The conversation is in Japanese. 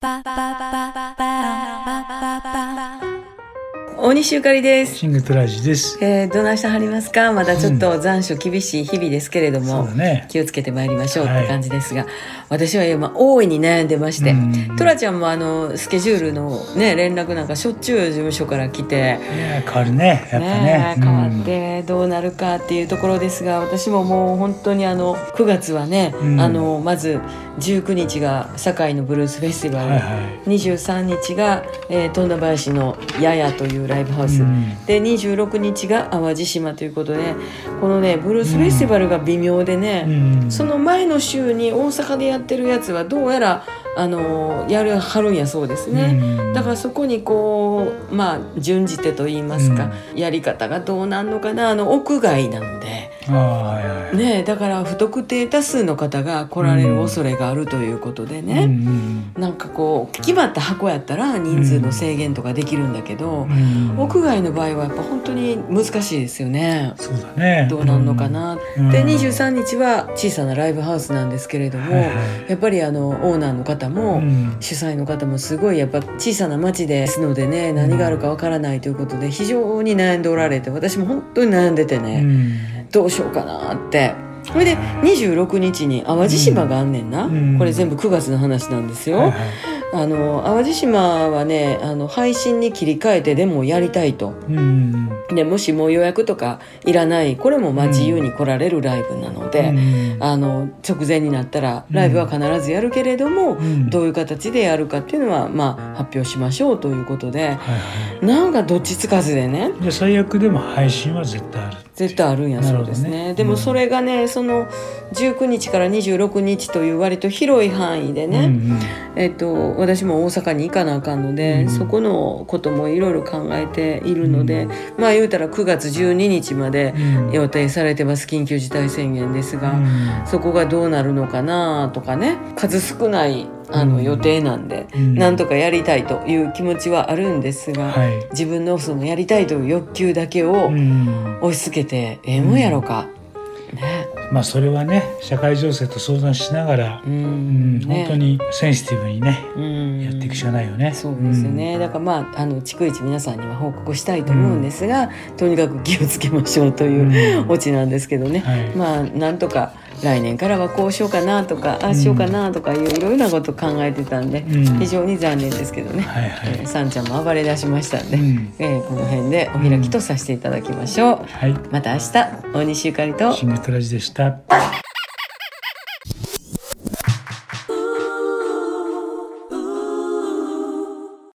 バババ大西ゆかりです。シングトラジです。えー、どないしてはりますか？まだちょっと残暑厳しい日々ですけれども、そうだね。気をつけてまいりましょうってはい感じですが、私は今大いに悩んでまして、うんトラちゃんもあのスケジュールのね連絡なんかしょっちゅう事務所から来て、変わるね。やっぱね。ねえ変わってどうなるかっていうところですが私ももう本当にあの9月はね、うんあのまず19日が堺のブルースフェスティバル、はいは23日が、えー、富田林のややというライブハウい。ス、うんで26日が淡路島ということでこのねブルースフェスティバルが微妙でね、うんその前の週に大阪でやってるやつはどうやらあのやるはるんやそうですね。うんだからそこにこうまあ準じてと言いますか、やり方がどうなんのかなあの屋外なので。ねえだから不特定多数の方が来られる恐れがあるということでうんね、うん。なんかこう決まった箱やったら人数の制限とかできるんだけど、うん屋外の場合はやっぱ本当に難しいですよね。そうだね。どうなんのかな、うん。で23日は小さなライブハウスなんですけれども、はいはいやっぱりあのオーナーの方も、うん。主催の方もすごいやっぱ小さな町ですのでね何があるかわからないということで非常に悩んでおられて私も本当に悩んでてうね、んどうしようかなって。それで26日に淡路島があんねんな、うん。これ全部9月の話なんですよ、はいはい。あの淡路島はねあの配信に切り替えてでもやりたいと。うんでもしもう予約とかいらないこれもまあ自由に来られるライブなので、うんあの直前になったらライブは必ずやるけれども、うんどういう形でやるかっていうのは、まあ、発表しましょうということで。はいはなんかどっちつかずでね。最悪でも配信は絶対ある。絶対あるんやそうですね。ねでもそれがねその19日から26日という割と広い範囲でね、うんえっと、私も大阪に行かなあかんので、うんそこのこともいろいろ考えているので、まあ言うたら9月12日までうん。予定されてます緊急事態宣言ですが、うん。そこがどうなるのかなとかね数少ないあのうん。予定なんで、うん。なんとかやりたいという気持ちはあるんですが、はい。自分のそのやりたいという欲求だけをうん。押し付けてええもんやろか。ね。まあそれはね社会情勢と相談しながらう、うん。ん本当にセンシティブにねうん。やっていくしかないよね。そうですよね、だからまああの逐一皆さんには報告したいと思うんですが、とにかく気をつけましょうとうん。いうオチなんですけどね、はい。まあなんとか来年からはこうしようかなとかああしようかなとかいういろいろなこと考えてたんで、うん。非常に残念ですけどね、はいはい。えーさんちゃんも暴れ出しましたんで、うん。えーこの辺でお開きとさせていただきましょう。はい。また明日大西ゆかりと。シングトラジでした。